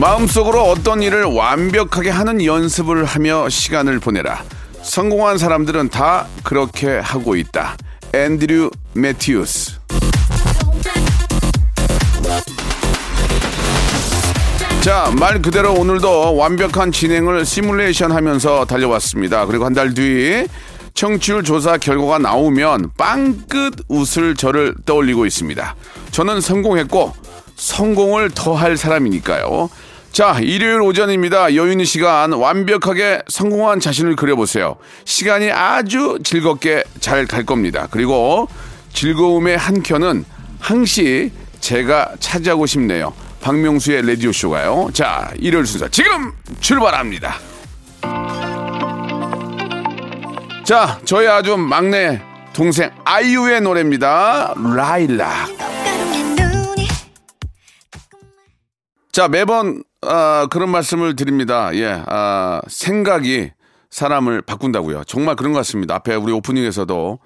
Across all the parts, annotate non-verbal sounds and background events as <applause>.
마음속으로 어떤 일을 완벽하게 하는 연습을 하며 시간을 보내라 성공한 사람들은 다 그렇게 하고 있다 앤드류 매티우스 자, 말 그대로 오늘도 완벽한 진행을 시뮬레이션 하면서 달려왔습니다. 그리고 한 달 뒤 청취율 조사 결과가 나오면 빵끝 웃을 저를 떠올리고 있습니다. 저는 성공했고 성공을 더할 사람이니까요. 자, 일요일 오전입니다. 여유 있는 시간 완벽하게 성공한 자신을 그려보세요. 시간이 아주 즐겁게 잘 갈 겁니다. 그리고 즐거움의 한 켠은 항시 제가 차지하고 싶네요. 박명수의 라디오쇼가요. 자, 일요일 순서 지금 출발합니다. 자, 저희 아주 막내 동생 아이유의 노래입니다. 라일락. 자, 매번 아, 그런 말씀을 드립니다. 예, 아, 생각이 사람을 바꾼다고요. 정말 그런 것 같습니다. 앞에 우리 오프닝에서도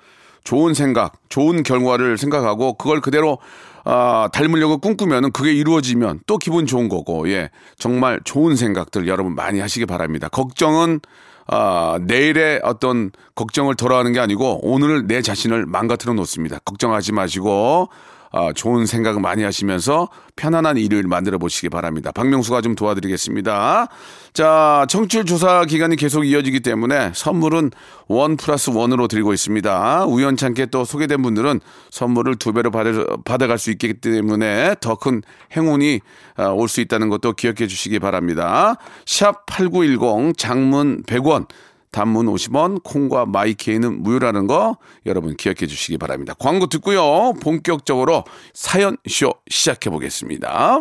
좋은 생각, 좋은 결과를 생각하고 그걸 그대로 아, 닮으려고 꿈꾸면은 그게 이루어지면 또 기분 좋은 거고, 예. 정말 좋은 생각들 여러분 많이 하시기 바랍니다. 걱정은, 아, 내일의 어떤 걱정을 덜어하는 게 아니고 오늘 내 자신을 망가뜨려 놓습니다. 걱정하지 마시고, 아, 좋은 생각 많이 하시면서 편안한 일요일 만들어 보시기 바랍니다. 박명수가 좀 도와드리겠습니다. 자, 청취율 조사 기간이 계속 이어지기 때문에 선물은 원 플러스 원으로 드리고 있습니다. 우연찮게 또 소개된 분들은 선물을 두 배로 받아, 받아갈 수 있기 때문에 더 큰 행운이 아, 올수 있다는 것도 기억해 주시기 바랍니다. 샵 8910 장문 100원 단문 50원, 콩과 마이케이는 무료라는 거 여러분 기억해 주시기 바랍니다. 광고 듣고요. 본격적으로 사연쇼 시작해 보겠습니다.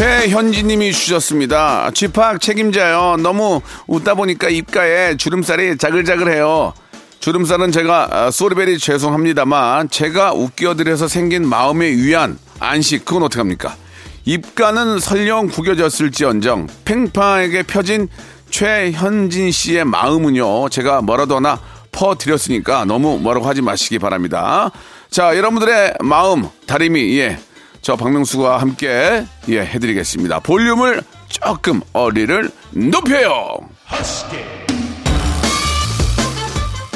최현지님이 주셨습니다. 쥐팍 책임자요. 너무 웃다 보니까 입가에 주름살이 자글자글해요. 주름살은 제가 아, 소리베리 죄송합니다만 제가 웃겨드려서 생긴 마음의 위안 안식 그건 어떡합니까? 입가는 설령 구겨졌을지언정 팽팽하게 펴진 최현진 씨의 마음은요 제가 뭐라도 하나 퍼드렸으니까 너무 뭐라고 하지 마시기 바랍니다. 자 여러분들의 마음 다리미 예. 저 박명수가 함께 예 해드리겠습니다. 볼륨을 조금 어리를 높여요.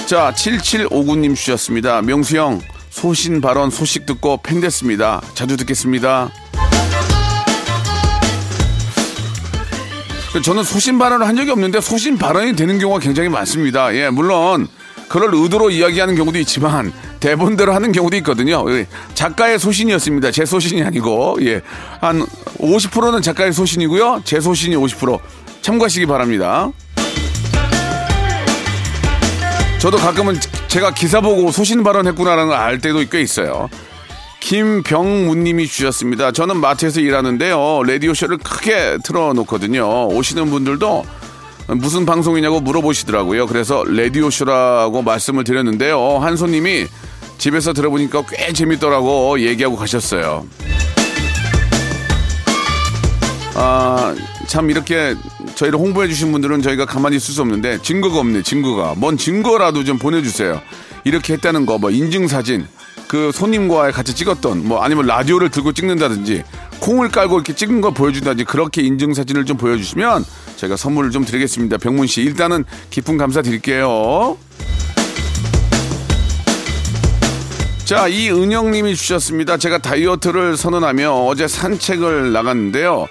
자 7759님 주셨습니다. 명수 형 소신 발언 소식 듣고 팬 됐습니다. 자주 듣겠습니다. 저는 소신 발언을 한 적이 없는데 소신 발언이 되는 경우가 굉장히 많습니다. 예, 물론 그럴 의도로 이야기하는 경우도 있지만 대본대로 하는 경우도 있거든요. 예, 작가의 소신이었습니다. 제 소신이 아니고 예, 한 50%는 작가의 소신이고요. 제 소신이 50% 참고하시기 바랍니다. 저도 가끔은 제가 기사 보고 소신 발언했구나라는 걸 알 때도 꽤 있어요. 김병무님이 주셨습니다. 저는 마트에서 일하는데요. 라디오 쇼를 크게 틀어놓거든요. 오시는 분들도 무슨 방송이냐고 물어보시더라고요. 그래서 라디오쇼라고 말씀을 드렸는데요. 한 손님이 집에서 들어보니까 꽤 재밌더라고 얘기하고 가셨어요. 아, 참 이렇게 저희를 홍보해 주신 분들은 저희가 가만히 있을 수 없는데 증거가 없네, 증거가. 뭔 증거라도 좀 보내주세요. 이렇게 했다는 거, 뭐 인증사진, 그 손님과 같이 찍었던, 뭐 아니면 라디오를 들고 찍는다든지, 콩을 깔고 이렇게 찍은 거 보여준다든지, 그렇게 인증 사진을 좀 보여주시면 제가 선물을 좀 드리겠습니다. 병문 씨. 일단은 깊은 감사 드릴게요. 자, 이은영님이 주셨습니다. 제가 다이어트를 선언하며 어제 산책을 나갔는데요.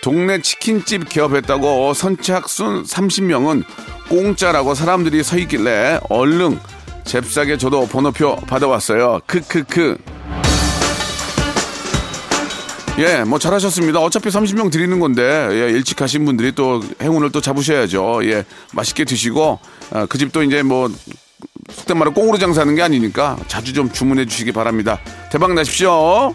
동네 치킨집 개업했다고 선착순 30명은 공짜라고 사람들이 서 있길래 얼른 잽싸게 저도 번호표 받아왔어요. 크크크. 예, 뭐 잘하셨습니다. 어차피 30명 드리는 건데 예, 일찍 가신 분들이 또 행운을 또 잡으셔야죠. 예, 맛있게 드시고 아, 그 집도 이제 뭐 속된 말로 꽁으로 장사하는 게 아니니까 자주 좀 주문해 주시기 바랍니다. 대박 나십시오.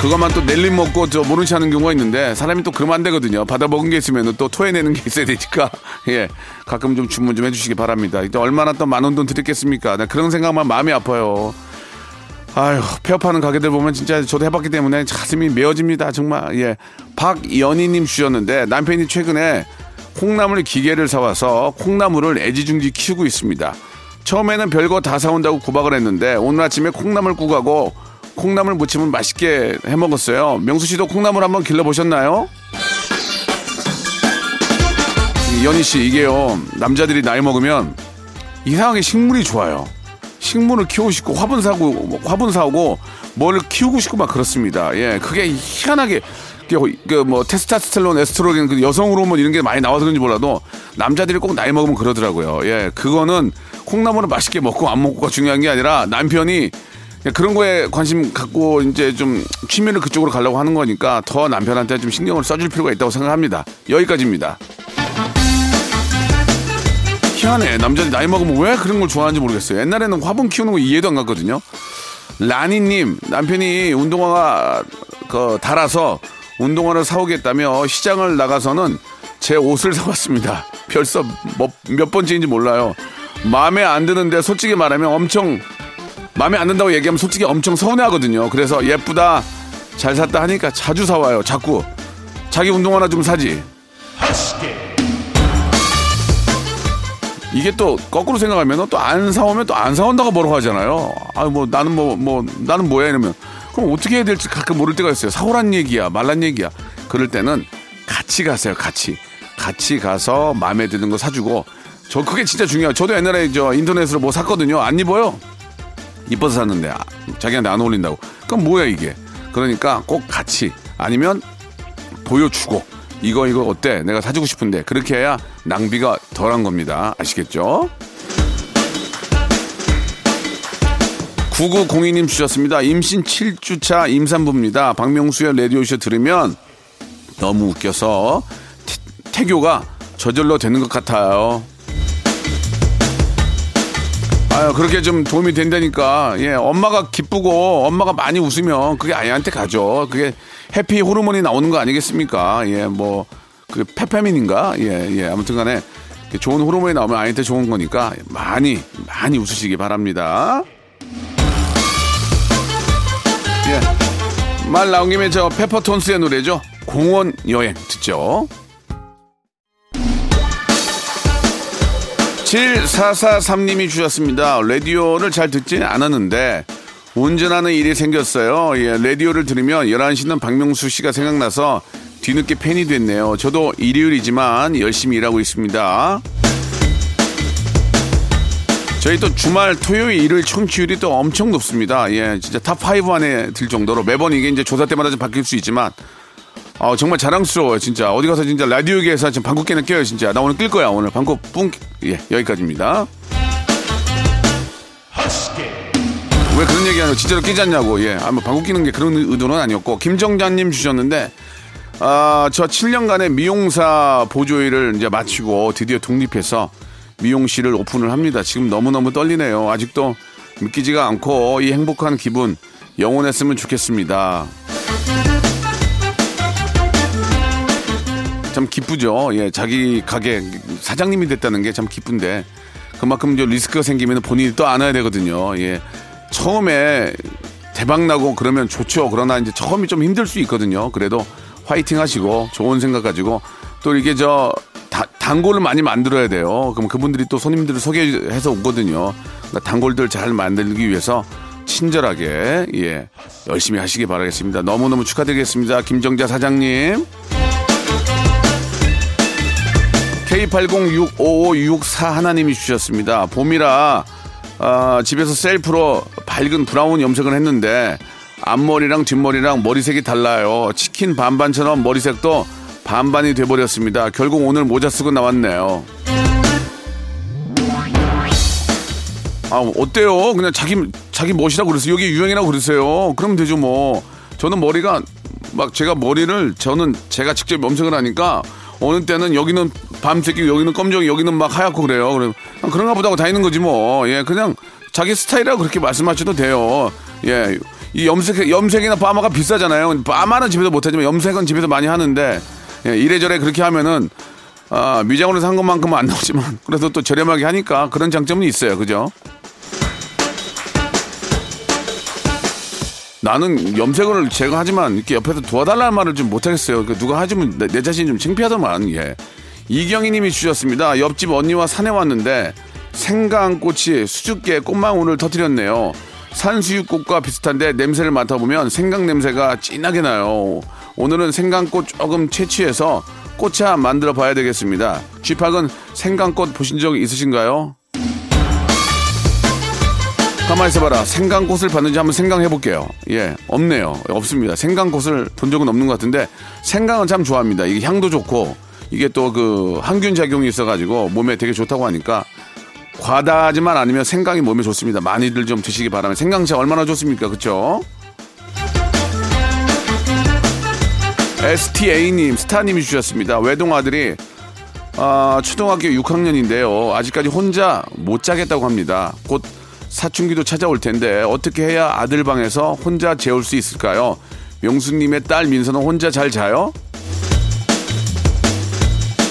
그것만 또 낼림 먹고 저 모른 체 하는 경우가 있는데 사람이 또 그러면 안 되거든요. 받아 먹은 게 있으면 또 토해내는 게 있어야 되니까 <laughs> 예 가끔 좀 주문 좀 해주시기 바랍니다. 또 얼마나 또만원돈 드렸겠습니까? 나 그런 생각만 마음이 아파요. 아유 폐업하는 가게들 보면 진짜 저도 해봤기 때문에 가슴이 메어집니다. 정말 예 박연희님 주셨는데 남편이 최근에 콩나물 기계를 사와서 콩나물을 애지중지 키우고 있습니다. 처음에는 별거 다 사온다고 구박을 했는데 오늘 아침에 콩나물국하고 콩나물 무침을 맛있게 해 먹었어요. 명수 씨도 콩나물 한번 길러 보셨나요? 연희 씨 이게요 남자들이 나이 먹으면 이상하게 식물이 좋아요. 식물을 키우고 싶고 화분 사고 뭐 화분 사오고 뭘 키우고 싶고 막 그렇습니다. 예, 그게 희한하게 그뭐 테스타스텔론, 에스트로겐, 그 여성 호르몬 이런 게 많이 나와서 그런지 몰라도 남자들이 꼭 나이 먹으면 그러더라고요. 예, 그거는 콩나물을 맛있게 먹고 안 먹고가 중요한 게 아니라 남편이 그런 거에 관심 갖고 이제 좀 취미를 그쪽으로 가려고 하는 거니까 더 남편한테 좀 신경을 써줄 필요가 있다고 생각합니다. 여기까지입니다. 희한해. 남자들이 나이 먹으면 왜 그런 걸 좋아하는지 모르겠어요. 옛날에는 화분 키우는 거 이해도 안 갔거든요. 라니님, 남편이 운동화가 그 달아서 운동화를 사오겠다며 시장을 나가서는 제 옷을 사왔습니다. 벌써 뭐, 몇 번째인지 몰라요. 마음에 안 드는데 솔직히 말하면 엄청 마음에 안 든다고 얘기하면 솔직히 엄청 서운해하거든요. 그래서 예쁘다, 잘 샀다 하니까 자주 사와요. 자꾸 자기 운동화나 좀 사지. 이게 또 거꾸로 생각하면 또 안 사오면 또 안 사온다고 뭐라고 하잖아요. 아 뭐 나는 뭐 뭐 나는 뭐야 이러면 그럼 어떻게 해야 될지 가끔 모를 때가 있어요. 사오란 얘기야, 말란 얘기야. 그럴 때는 같이 가세요. 같이 같이 가서 마음에 드는 거 사주고 저 그게 진짜 중요해요. 저도 옛날에 저 인터넷으로 뭐 샀거든요. 안 입어요. 이뻐서 샀는데 아, 자기한테 안 어울린다고. 그럼 뭐야 이게? 그러니까 꼭 같이 아니면 보여주고 이거 이거 어때? 내가 사주고 싶은데 그렇게 해야 낭비가 덜한 겁니다. 아시겠죠? 9902님 주셨습니다. 임신 7주차 임산부입니다. 박명수의 라디오쇼 들으면 너무 웃겨서 태, 교가 저절로 되는 것 같아요. 아유, 그렇게 좀 도움이 된다니까. 예, 엄마가 기쁘고 엄마가 많이 웃으면 그게 아이한테 가죠. 그게 해피 호르몬이 나오는 거 아니겠습니까? 예, 뭐, 그 페페민인가? 예, 예. 아무튼 간에 좋은 호르몬이 나오면 아이한테 좋은 거니까 많이, 많이 웃으시기 바랍니다. 예. 말 나온 김에 저 페퍼톤스의 노래죠. 공원 여행 듣죠. 7443님이 주셨습니다. 라디오를 잘 듣진 않았는데 운전하는 일이 생겼어요. 예, 라디오를 들으면 11시는 박명수 씨가 생각나서 뒤늦게 팬이 됐네요. 저도 일요일이지만 열심히 일하고 있습니다. 저희 또 주말 토요일 일요일 청취율이 또 엄청 높습니다. 예, 진짜 top 5 안에 들 정도로 매번 이게 이제 조사 때마다 좀 바뀔 수 있지만 어, 정말 자랑스러워요, 진짜. 어디 가서 진짜 라디오계에서 지금 방귀깨나 껴요, 진짜. 나 오늘 낄 거야, 오늘. 방귀 뿡. 예, 여기까지입니다. 왜 그런 얘기 하냐고, 진짜로 끼지 않냐고, 예. 아, 뭐, 방귀 끼는 게 그런 의도는 아니었고, 김정자님 주셨는데, 아, 저 7년간의 미용사 보조일을 이제 마치고 드디어 독립해서 미용실을 오픈을 합니다. 지금 너무너무 떨리네요. 아직도 믿기지가 않고 이 행복한 기분 영원했으면 좋겠습니다. 참 기쁘죠. 예, 자기 가게 사장님이 됐다는 게 참 기쁜데 그만큼 이제 리스크가 생기면 본인이 또 안아야 되거든요. 예, 처음에 대박 나고 그러면 좋죠. 그러나 이제 처음이 좀 힘들 수 있거든요. 그래도 화이팅 하시고 좋은 생각 가지고 또 이게 저 다, 단골을 많이 만들어야 돼요. 그럼 그분들이 또 손님들을 소개해서 오거든요. 그러니까 단골들 잘 만들기 위해서 친절하게 예 열심히 하시기 바라겠습니다. 너무너무 축하드리겠습니다. 김정자 사장님. K80655664 하나님이 주셨습니다. 봄이라 아, 집에서 셀프로 밝은 브라운 염색을 했는데 앞머리랑 뒷머리랑 머리색이 달라요. 치킨 반반처럼 머리색도 반반이 돼버렸습니다. 결국 오늘 모자 쓰고 나왔네요. 아 어때요? 그냥 자기 자기 멋이라고 그러세요. 여기 유행이라고 그러세요. 그러면 되죠 뭐. 저는 머리가 막 제가 머리를 저는 제가 직접 염색을 하니까 어느 때는 여기는 밤새끼 여기는 검정이 여기는 막 하얗고 그래요. 그럼 그런가 보다고 다니는 거지 뭐. 예, 그냥 자기 스타일이라고 그렇게 말씀하셔도 돼요. 예. 이 염색 염색이나 파마가 비싸잖아요. 파마는 집에서 못 하지만 염색은 집에서 많이 하는데 예, 이래저래 그렇게 하면은 아, 미장으로 산 것만큼은 안 나오지만 그래도 또 저렴하게 하니까 그런 장점은 있어요. 그죠? 나는 염색을 제가 하지만 이렇게 옆에서 도와달라는 말을 좀 못하겠어요. 그 누가 하지면 내, 내 자신이 좀 창피하더만. 예. 이경희 님이 주셨습니다. 옆집 언니와 산에 왔는데 생강꽃이 수줍게 꽃망울을 터뜨렸네요. 산수유꽃과 비슷한데 냄새를 맡아보면 생강 냄새가 진하게 나요. 오늘은 생강꽃 조금 채취해서 꽃차 만들어 봐야 되겠습니다. 쥐팍은 생강꽃 보신 적 있으신가요? 가만히 있어봐라. 생강꽃을 봤는지 한번 생각해 볼게요. 예, 없네요. 없습니다. 생강꽃을 본 적은 없는 것 같은데 생강은 참 좋아합니다. 이게 향도 좋고 이게 또 그 항균 작용이 있어가지고 몸에 되게 좋다고 하니까 과다하지만 않으면 생강이 몸에 좋습니다. 많이들 좀 드시기 바랍니다. 생강차 얼마나 좋습니까? 그쵸? STA님, 스타님이 주셨습니다. 외동 아들이 아, 초등학교 6학년인데요. 아직까지 혼자 못 자겠다고 합니다. 곧 사춘기도 찾아올 텐데 어떻게 해야 아들 방에서 혼자 재울 수 있을까요? 명수님의 딸 민서는 혼자 잘 자요?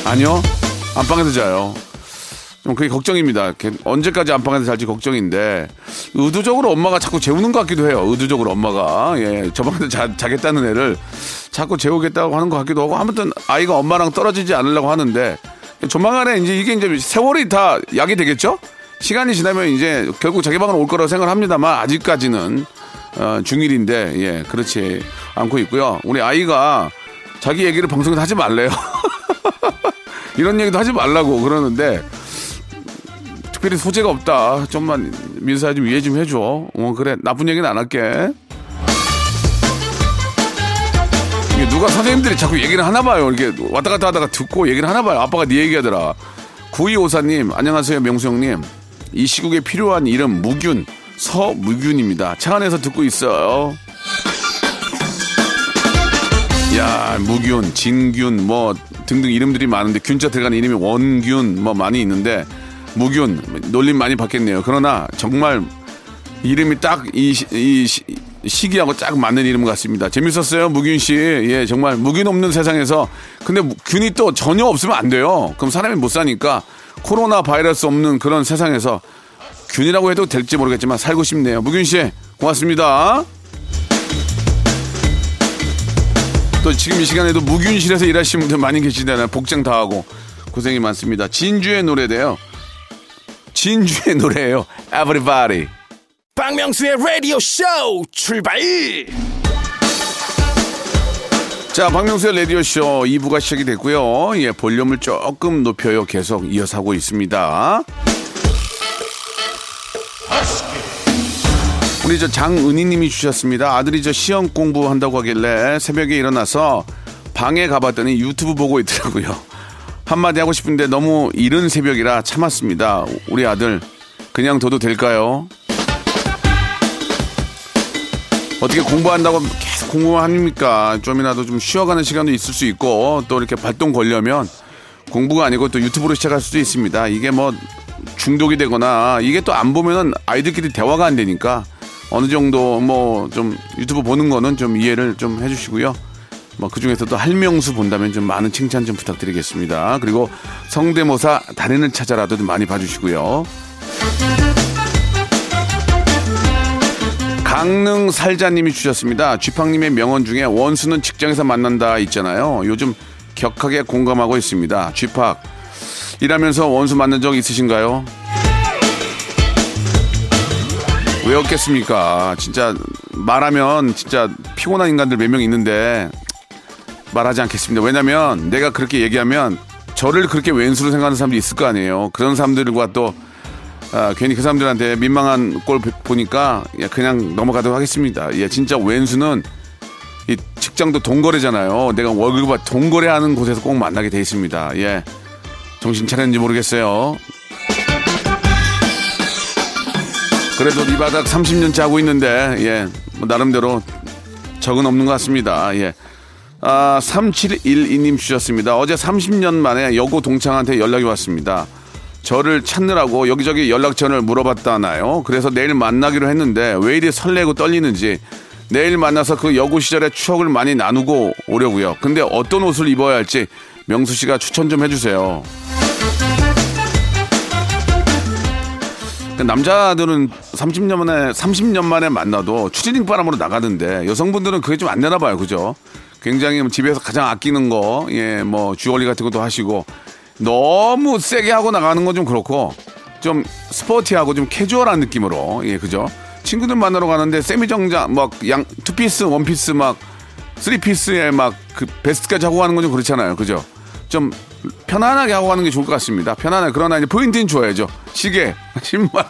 아니요. 안방에서 자요. 좀 그게 걱정입니다. 언제까지 안방에서 잘지 걱정인데 의도적으로 엄마가 자꾸 재우는 것 같기도 해요. 의도적으로 엄마가 예, 저 방에서 자, 자겠다는 애를 자꾸 재우겠다고 하는 것 같기도 하고 아무튼 아이가 엄마랑 떨어지지 않으려고 하는데 조만간에 이제 이게 이제 세월이 다 약이 되겠죠? 시간이 지나면 이제 결국 자기 방으로 올 거라고 생각을 합니다만 아직까지는 어, 중일인데 예 그렇지 않고 있고요. 우리 아이가 자기 얘기를 방송에서 하지 말래요. <laughs> 이런 얘기도 하지 말라고 그러는데 특별히 소재가 없다. 좀만 민사야 좀 이해 좀 해줘. 어 그래 나쁜 얘기는 안 할게. 누가 선생님들이 자꾸 얘기를 하나 봐요. 이렇게 왔다 갔다 하다가 듣고 얘기를 하나 봐요. 아빠가 네 얘기하더라. 9254님, 안녕하세요, 명수 형님. 이 시국에 필요한 이름 무균 서무균입니다. 차 안에서 듣고 있어요. 야 무균, 진균 뭐 등등 이름들이 많은데 균자 들어가는 이름이 원균 뭐 많이 있는데 무균 놀림 많이 받겠네요. 그러나 정말 이름이 딱 이 이 시기하고 딱 맞는 이름 같습니다. 재밌었어요, 무균 씨. 예, 정말 무균 없는 세상에서 근데 균이 또 전혀 없으면 안 돼요. 그럼 사람이 못 사니까 코로나 바이러스 없는 그런 세상에서 균이라고 해도 될지 모르겠지만 살고 싶네요. 무균 씨, 고맙습니다. 또 지금 이 시간에도 무균실에서 일하시는 분들 많이 계시잖아요. 복장 다 하고 고생이 많습니다. 진주의 노래대요. 진주의 노래예요. Everybody. 박명수의 라디오 쇼 출발! 자, 박명수의 라디오쇼 2부가 시작이 됐고요. 예, 볼륨을 조금 높여요. 계속 이어서 하고 있습니다. 우리 저 장은희 님이 주셨습니다. 아들이 저 시험 공부한다고 하길래 새벽에 일어나서 방에 가봤더니 유튜브 보고 있더라고요. 한마디 하고 싶은데 너무 이른 새벽이라 참았습니다. 우리 아들 그냥 둬도 될까요? 어떻게 공부한다고 계속 공부만 합니까? 좀이라도 좀 쉬어가는 시간도 있을 수 있고 또 이렇게 발동 걸려면 공부가 아니고 또 유튜브로 시작할 수도 있습니다. 이게 뭐 중독이 되거나 이게 또 안 보면은 아이들끼리 대화가 안 되니까 어느 정도 뭐 좀 유튜브 보는 거는 좀 이해를 좀 해주시고요. 뭐 그중에서도 할명수 본다면 좀 많은 칭찬 좀 부탁드리겠습니다. 그리고 성대모사 달인을 찾아라도 좀 많이 봐주시고요. 강릉 살자님이 주셨습니다. 쥐팡님의 명언 중에 원수는 직장에서 만난다 있잖아요. 요즘 격하게 공감하고 있습니다. 쥐팍 일하면서 원수 만난 적 있으신가요? 왜 없겠습니까? 진짜 말하면 진짜 피곤한 인간들 몇 명 있는데 말하지 않겠습니다. 왜냐면 내가 그렇게 얘기하면 저를 그렇게 왼수로 생각하는 사람들이 있을 거 아니에요. 그런 사람들과 또 아, 괜히 그 사람들한테 민망한 꼴 보- 보니까 예, 그냥 넘어가도록 하겠습니다. 예, 진짜 왼수는 이 직장도 동거래잖아요. 내가 월급을 받- 동거래하는 곳에서 꼭 만나게 돼 있습니다. 예, 정신 차렸는지 모르겠어요. 그래도 이 바닥 30년째 하고 있는데 예, 뭐 나름대로 적은 없는 것 같습니다. 예. 아, 3712님 주셨습니다. 어제 30년 만에 여고 동창한테 연락이 왔습니다. 저를 찾느라고 여기저기 연락처를 물어봤다나요? 그래서 내일 만나기로 했는데 왜 이리 설레고 떨리는지 내일 만나서 그 여고 시절의 추억을 많이 나누고 오려고요. 근데 어떤 옷을 입어야 할지 명수 씨가 추천 좀 해주세요. 남자들은 30년 만에 30년 만에 만나도 추리닝 바람으로 나가는데 여성분들은 그게 좀 안 되나 봐요, 그죠? 굉장히 뭐 집에서 가장 아끼는 거, 예, 뭐 주얼리 같은 것도 하시고 너무 세게 하고 나가는 건 좀 그렇고 좀 스포티하고 좀 캐주얼한 느낌으로, 예, 그죠? 친구들 만나러 가는데 세미 정장 막 양 투피스, 원피스 막 쓰리피스에 막 그 베스트까지 하고 가는 건 좀 그렇잖아요, 그죠? 좀 편안하게 하고 가는 게 좋을 것 같습니다. 편안하게 그러나 이제 포인트는 줘야죠. 시계, <laughs> 신발,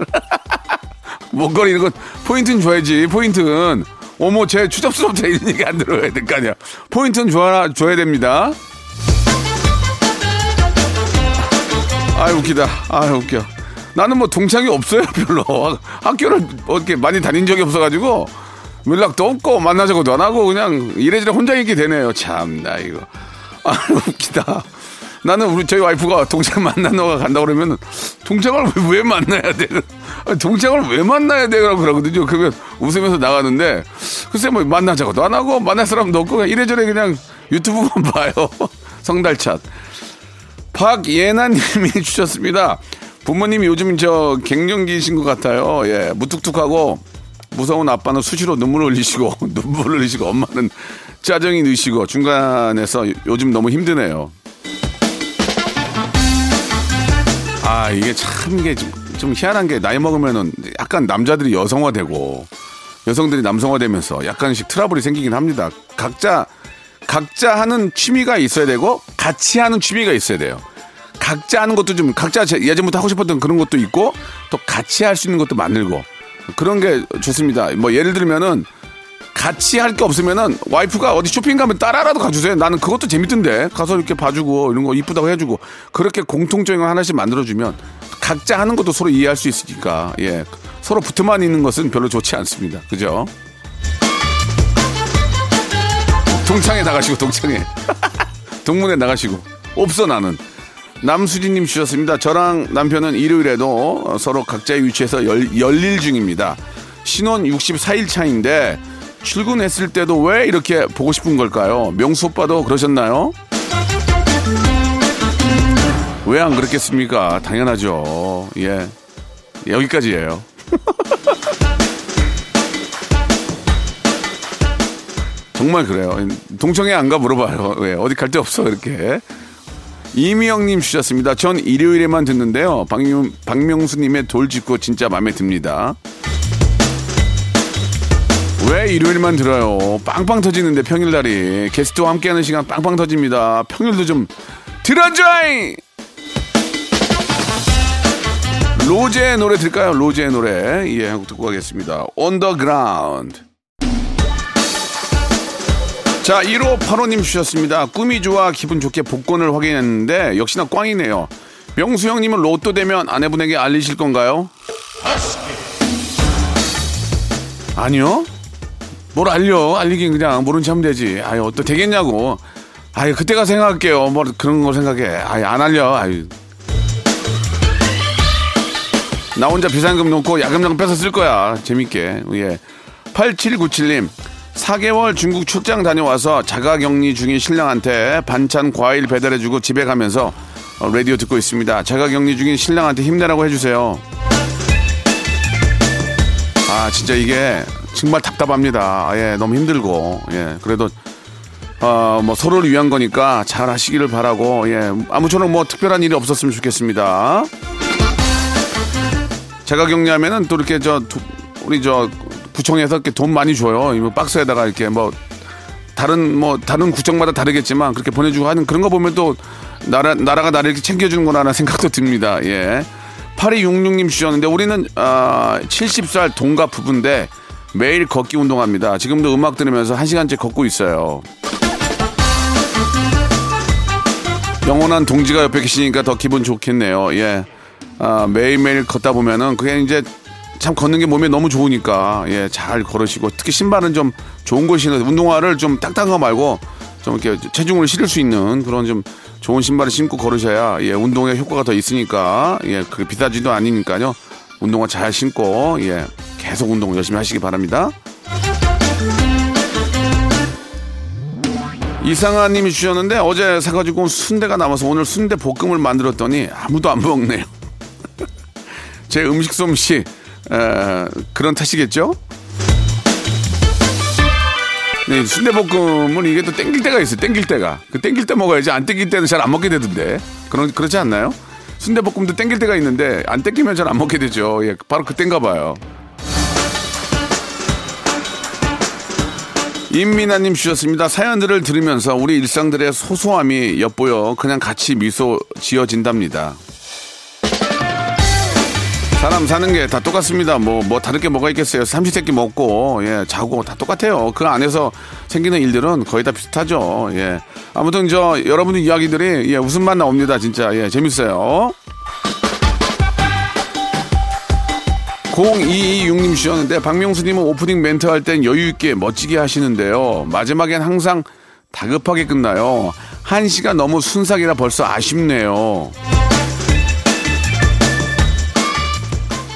<laughs> 목걸이 이런 건 포인트는 줘야지. 포인트는 어머 제 추접스럽다 이런 얘기 안 들어야 될 거 아니야. 포인트는 줘야 줘야 됩니다. 아 웃기다. 아 웃겨. 나는 뭐 동창이 없어요 <laughs> 별로. 학교를 어떻게 많이 다닌 적이 없어가지고 연락도 없고 만나자고도 안 하고 그냥 이래저래 혼자 있게 되네요. 참나 이거. 아 웃기다. 나는 우리 저희 와이프가 동창 만나러 간다 그러면 동창을 왜, 왜 만나야 돼? 동창을 왜 만나야 돼라고 그러거든요. 그러면 웃으면서 나가는데 글쎄 뭐 만나자고도 안 하고 만날 사람도 없고 그냥 이래저래 그냥 유튜브만 <laughs> 봐요. 성달찻. 박예나님이 <laughs> 주셨습니다. 부모님이 요즘 저 갱년기이신 것 같아요. 예, 무뚝뚝하고 무서운 아빠는 수시로 눈물 흘리시고 <laughs> 눈물 흘리시고 엄마는 짜증이 넣으시고 중간에서 요즘 너무 힘드네요. 아 이게 참 이게 좀, 좀 희한한 게 나이 먹으면은 약간 남자들이 여성화되고 여성들이 남성화되면서 약간씩 트러블이 생기긴 합니다. 각자 각자 하는 취미가 있어야 되고 같이 하는 취미가 있어야 돼요. 각자 하는 것도 좀 각자 제- 예전부터 하고 싶었던 그런 것도 있고 또 같이 할 수 있는 것도 만들고 그런 게 좋습니다. 뭐 예를 들면은 같이 할 게 없으면은 와이프가 어디 쇼핑 가면 따라라도 가주세요. 나는 그것도 재밌던데 가서 이렇게 봐주고 이런 거 이쁘다고 해주고 그렇게 공통적인 걸 하나씩 만들어주면 각자 하는 것도 서로 이해할 수 있으니까 예 서로 붙어만 있는 것은 별로 좋지 않습니다. 그죠? 동창회 나가시고 동창회 동문회 나가시고 없어 나는 남수진님 주셨습니다. 저랑 남편은 일요일에도 서로 각자의 위치에서 열, 열일 중입니다. 신혼 64일 차인데 출근했을 때도 왜 이렇게 보고 싶은 걸까요? 명수 오빠도 그러셨나요? 왜 안 그렇겠습니까? 당연하죠. 예. 여기까지예요. <laughs> 정말 그래요. 동청회 안가 물어봐요. <laughs> 왜 어디 갈 데 없어 이렇게. 이미영님 주셨습니다. 전 일요일에만 듣는데요. 박명, 박명수님의 돌직구 진짜 마음에 듭니다. 왜 일요일만 들어요? 빵빵 터지는데 평일날이 게스트와 함께하는 시간 빵빵 터집니다. 평일도 좀 들어줘잉! 로제의 노래 들까요? 로제의 노래 예 하고 듣고 가겠습니다. 언더그라운드 자 1호 8호님 주셨습니다. 꿈이 좋아 기분 좋게 복권을 확인했는데 역시나 꽝이네요. 명수 형님은 로또 되면 아내분에게 알리실 건가요? 아니요. 뭘 알려? 알리긴 그냥 모른 체 하면 되지. 아유, 또 되겠냐고. 아유, 그때가 생각할게요. 뭐 그런 거 생각해. 아유, 안 알려. 아유. 나 혼자 비상금 놓고 야금야금 뺏어 쓸 거야. 재밌게. 예. 8797님. 4개월 중국 출장 다녀와서 자가격리 중인 신랑한테 반찬 과일 배달해주고 집에 가면서 어, 라디오 듣고 있습니다. 자가격리 중인 신랑한테 힘내라고 해주세요. 아 진짜 이게 정말 답답합니다. 예, 너무 힘들고 예, 그래도 어, 뭐 서로를 위한 거니까 잘 하시기를 바라고 예, 아무쪼록 뭐 특별한 일이 없었으면 좋겠습니다. 제가 격리하면은 또 이렇게 저 두- 우리 저 구청에서 이렇게 돈 많이 줘요. 이거 박스에다가 이렇게 뭐 다른 뭐 다른 구청마다 다르겠지만 그렇게 보내주고 하는 그런 거 보면 또 나라 나라가 나를 이렇게 챙겨주는구나라는 생각도 듭니다. 예. 8266님 주셨는데 우리는 아, 70살 동갑 부부인데 매일 걷기 운동합니다. 지금도 음악 들으면서 1시간째 걷고 있어요. 영원한 동지가 옆에 계시니까 더 기분 좋겠네요. 예. 아, 매일매일 걷다 보면은 그게 이제 참 걷는 게 몸에 너무 좋으니까 예, 잘 걸으시고 특히 신발은 좀 좋은 걸 신어서 운동화를 좀 딱딱한 거 말고 좀 이렇게 체중을 실을 수 있는 그런 좀 좋은 신발을 신고 걸으셔야 예, 운동에 효과가 더 있으니까 예, 그 비싸지도 아니니까요. 운동화 잘 신고 예, 계속 운동 열심히 하시기 바랍니다. 이상아님이 주셨는데 어제 사가지고 온 순대가 남아서 오늘 순대 볶음을 만들었더니 아무도 안 먹네요. <laughs> 제 음식 솜씨 에, 그런 탓이겠죠? 네, 순대볶음은 이게 또 땡길 때가 있어요. 땡길 때가. 그 땡길 때 먹어야지 안 땡길 때는 잘 안 먹게 되던데. 그런 그렇지 않나요? 순대볶음도 땡길 때가 있는데 안 땡기면 잘 안 먹게 되죠. 예, 바로 그땐가 봐요. 임민아님 주셨습니다. 사연들을 들으면서 우리 일상들의 소소함이 엿보여 그냥 같이 미소 지어진답니다. 사람 사는 게 다 똑같습니다. 뭐, 뭐, 다를 게 뭐가 있겠어요. 삼시세끼 먹고, 예, 자고 다 똑같아요. 그 안에서 생기는 일들은 거의 다 비슷하죠. 예. 아무튼 저, 여러분들 이야기들이, 예, 웃음만 나옵니다. 진짜. 예, 재밌어요. 0226님 주셨는데, 박명수님은 오프닝 멘트 할 땐 여유있게 멋지게 하시는데요. 마지막엔 항상 다급하게 끝나요. 한 시간 너무 순삭이라 벌써 아쉽네요.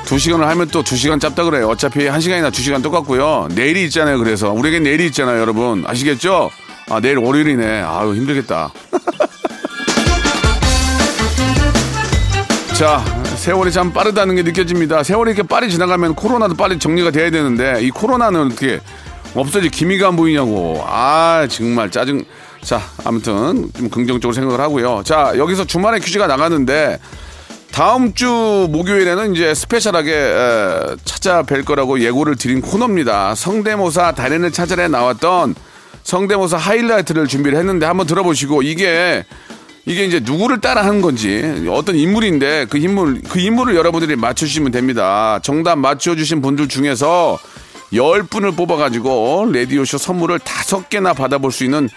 두 시간을 하면 또 두 시간 짧다 그래요. 어차피 한 시간이나 두 시간 똑같고요. 내일이 있잖아요. 그래서 우리에겐 내일이 있잖아요, 여러분. 아시겠죠? 아 내일 월요일이네. 아유 힘들겠다. <laughs> 자 세월이 참 빠르다는 게 느껴집니다. 세월이 이렇게 빨리 지나가면 코로나도 빨리 정리가 돼야 되는데 이 코로나는 어떻게 없어지 기미가 안 보이냐고. 아 정말 짜증. 자 아무튼 좀 긍정적으로 생각을 하고요. 자 여기서 주말에 퀴즈가 나가는데. 다음 주 목요일에는 이제 스페셜하게 에, 찾아뵐 거라고 예고를 드린 코너입니다. 성대모사 달인을 찾아내 나왔던 성대모사 하이라이트를 준비를 했는데 한번 들어보시고 이게 이게 이제 누구를 따라하는 건지 어떤 인물인데 그 인물 그 인물을 여러분들이 맞추시면 됩니다. 정답 맞춰 주신 분들 중에서 10분을 뽑아 가지고 라디오쇼 선물을 다섯 개나 받아볼 수 있는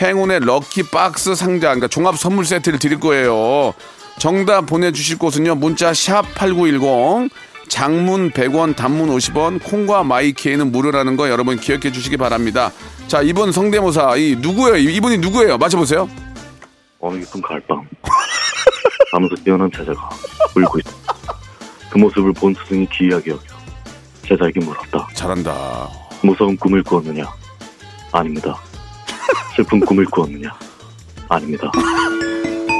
행운의 럭키 박스 상자, 그러니까 종합 선물 세트를 드릴 거예요. 정답 보내주실 곳은요. 문자 샵 8910 장문 100원 단문 50원 콩과 마이케이는 무료라는 거 여러분 기억해 주시기 바랍니다. 자 이번 성대모사 이 누구예요? 이분이 누구예요? 맞춰보세요. 어느 깊은 가을밤 밤새 뛰어난 제자가 울고 있다. 그 모습을 본 스승이 기이하게 여겨 제자에게 물었다. 잘한다. 무서운 꿈을 꾸었느냐? 아닙니다. <laughs> 슬픈 꿈을 꾸었느냐? 아닙니다.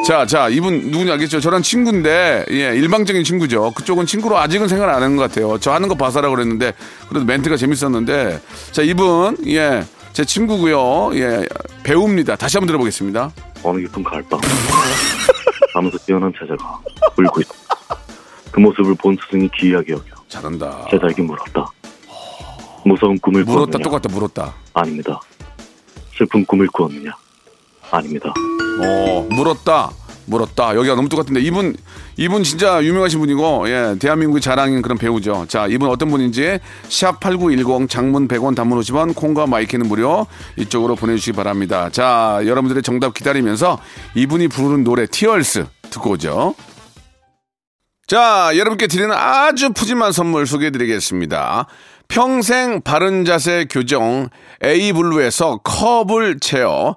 자, 자, 이분 누군지 알겠죠? 저랑 친구인데, 예, 일방적인 친구죠. 그쪽은 친구로 아직은 생각 안 하는 것 같아요. 저 하는 거 봐서라 그랬는데, 그래도 멘트가 재밌었는데, 자, 이분, 예, 제 친구고요 예, 배우입니다. 다시 한번 들어보겠습니다. 어느 깊은 가을밤 밤새 뛰어난 제자가 울고 있다. 그 모습을 본 스승이 기이하게 여겨 잘한다. 제자에게 물었다. 무서운 꿈을 물었다, 꾸었느냐? 똑같다, 물었다. 아닙니다. 슬픈 꿈을 꾸었느냐? 아닙니다. 어, 물었다. 물었다. 여기가 너무 똑같은데 이분 이분 진짜 유명하신 분이고 예, 대한민국의 자랑인 그런 배우죠. 자, 이분 어떤 분인지 샵 8910 장문 100원 단문 50원 콩과 마이케이는 무료 이쪽으로 보내 주시기 바랍니다. 자, 여러분들의 정답 기다리면서 이분이 부르는 노래 Tears 듣고 오죠. 자, 여러분께 드리는 아주 푸짐한 선물 소개해 드리겠습니다. 평생 바른 자세 교정 에이블루에서 커블체어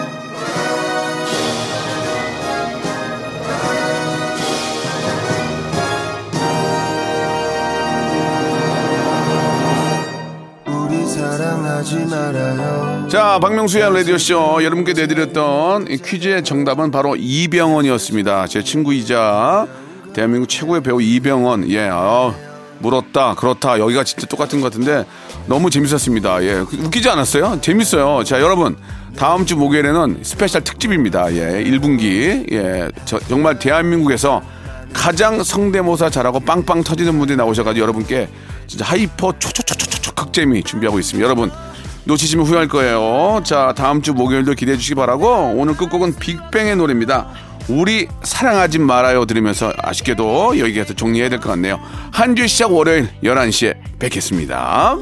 자, 박명수의 라디오쇼 여러분께 내드렸던 이 퀴즈의 정답은 바로 이병헌이었습니다. 제 친구이자 대한민국 최고의 배우 이병헌. 예, 아, 물었다, 그렇다. 여기가 진짜 똑같은 것 같은데 너무 재밌었습니다. 예, 웃기지 않았어요? 재밌어요. 자, 여러분. 다음 주 목요일에는 스페셜 특집입니다. 예, 1분기. 예, 저- 정말 대한민국에서 가장 성대모사 잘하고 빵빵 터지는 분들이 나오셔가지고 여러분께 진짜 hyper 초초초초초 극재미 준비하고 있습니다. 여러분 놓치시면 후회할 거예요. 자 다음 주 목요일도 기대해 주시기 바라고 오늘 끝곡은 빅뱅의 노래입니다. 우리 사랑하지 말아요 들으면서 아쉽게도 여기에서 정리해야 될 것 같네요. 한 주 시작 월요일 11시에 뵙겠습니다.